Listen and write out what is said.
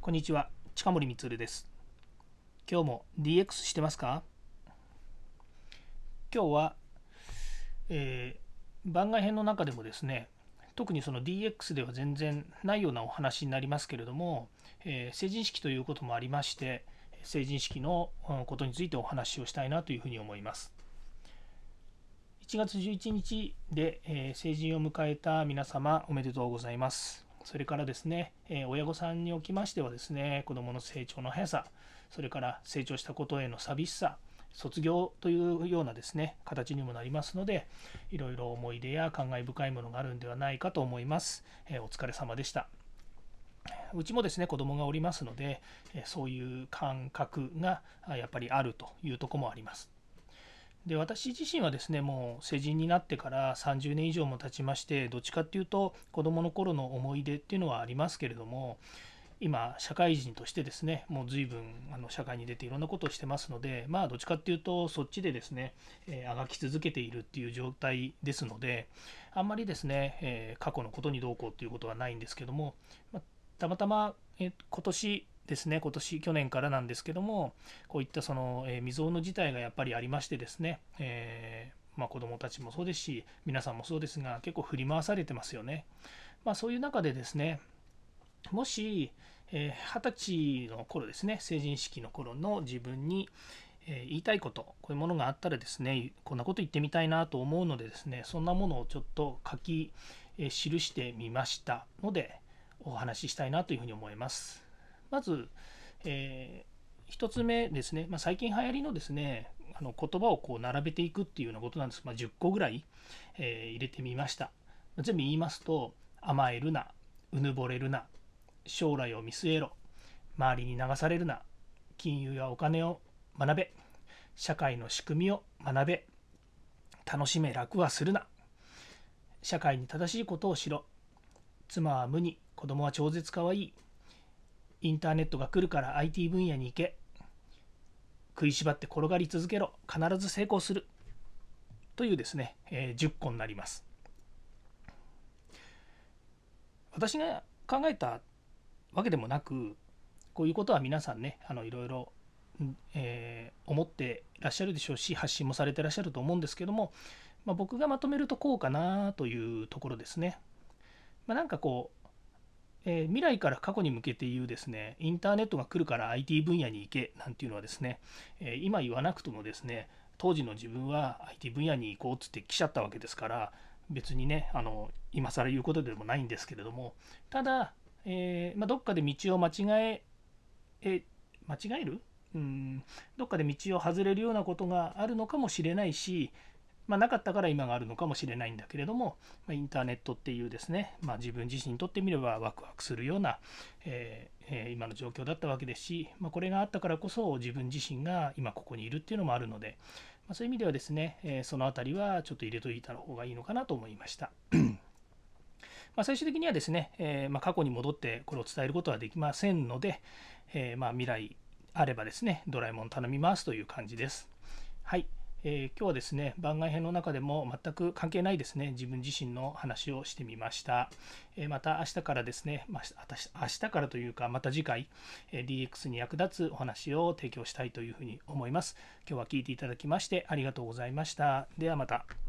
こんにちは近森光です。今日も DX してますか？今日は、えー、番外編の中でもですね特にその DX では全然ないようなお話になりますけれども、えー、成人式ということもありまして成人式のことについてお話をしたいなというふうに思います。1月11日で、えー、成人を迎えた皆様おめでとうございます。それからですね、え親御さんにおきましてはですね、子どもの成長の速さ、それから成長したことへの寂しさ、卒業というようなですね、形にもなりますので、いろいろ思い出や感慨深いものがあるんではないかと思います。えお疲れ様でした。うちもですね、子供がおりますので、そういう感覚がやっぱりあるというとこもあります。で私自身はですねもう成人になってから30年以上も経ちましてどっちかっていうと子どもの頃の思い出っていうのはありますけれども今社会人としてですねもう随分あの社会に出ていろんなことをしてますのでまあどっちかっていうとそっちでですね、え、あがき続けているっていう状態ですのであんまりですね、え、過去のことにどうこうっていうことはないんですけども、ま、たまたま、え、今年ですね、今年、去年からなんですけども、こういったその、えー、未曾有の事態がやっぱりありましてですね、えー、まあ、子どもたちもそうですし、皆さんもそうですが、結構振り回されてますよね。まあ、そういう中でですね、もし、えー、歳の頃ですね、成人式の頃の自分に、え言いたいこと、こういうものがあったらですね、こんなこと言ってみたいなと思うのでですね、そんなものをちょっと書き、え記してみましたので、お話ししたいなというふうに思います。まず、えー、1つ目ですね、まあ、最近流行りのですねあの言葉をこう並べていくっていうようなことなんです。まあ、10個ぐらい、えー、入れてみました。全部言いますと甘えるなうぬぼれるな将来を見据えろ周りに流されるな金融やお金を学べ社会の仕組みを学べ楽しめ楽はするな社会に正しいことをしろ妻は無に子供は超絶かわいいインターネットが来るから IT 分野に行け。食いしばって転がり続けろ。必ず成功する。というですね、えー、10個になります。私が考えたわけでもなくこういうことは皆さんねあのいろいろ、えー、思ってらっしゃるでしょうし発信もされてらっしゃると思うんですけども、まあ、僕がまとめるとこうかなというところですね。まあ、なんかこうえー、未来から過去に向けて言うですね、インターネットが来るから IT 分野に行けなんていうのはですね、えー、今言わなくともですね、当時の自分は IT 分野に行こうっつって来ちゃったわけですから、別にね、あの今更言うことでもないんですけれども、ただ、えー、まあ、どっかで道を間違え、え間違える？うん。どっかで道を外れるようなことがあるのかもしれないし、まあ、なかったから今があるのかもしれないんだけれども、ま、インターネットっていうですね、まあ、自分自身にとってみればワクワクするような、えー、今の状況だったわけですし、まあ、これがあったからこそ自分自身が今ここにいるっていうのもあるので、ま、そういう意味ではですね、え、その辺りはちょっと入れといた方がいいのかなと思いました。ま最終的にはですね、え、ま過去に戻ってこれを伝えることはできませんので、えま未来あればですね、ドラえもん頼みますという感じです。はい。えー、今日はですね番外編の中でも全く関係ないですね自分自身の話をしてみました、えー、また明日からですね、まあ、明日からというかまた次回、え、DX に役立つお話を提供したいというふうに思います。今日は聞いていただきましてありがとうございました。ではまた。